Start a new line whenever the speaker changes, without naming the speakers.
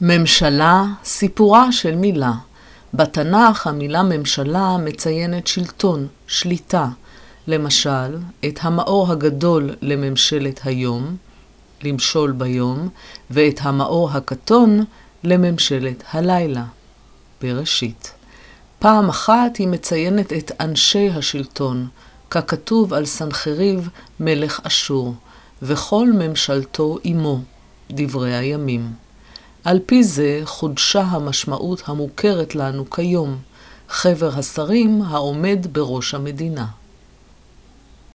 ממשלה, סיפורה של מילה. בתנ"ך המילה ממשלה מציינת שלטון, שליטה. למשל, את המאור הגדול לממשלת היום, למשול ביום, ואת המאור הקטון לממשלת הלילה. בראשית. פעם אחת היא מציינת את אנשי השלטון, ככתוב על סנחריב מלך אשור, וכל ממשלתו עמו, דברי הימים. על פי זה חודשה המשמעות המוכרת לנו כיום, חבר השרים העומד בראש המדינה.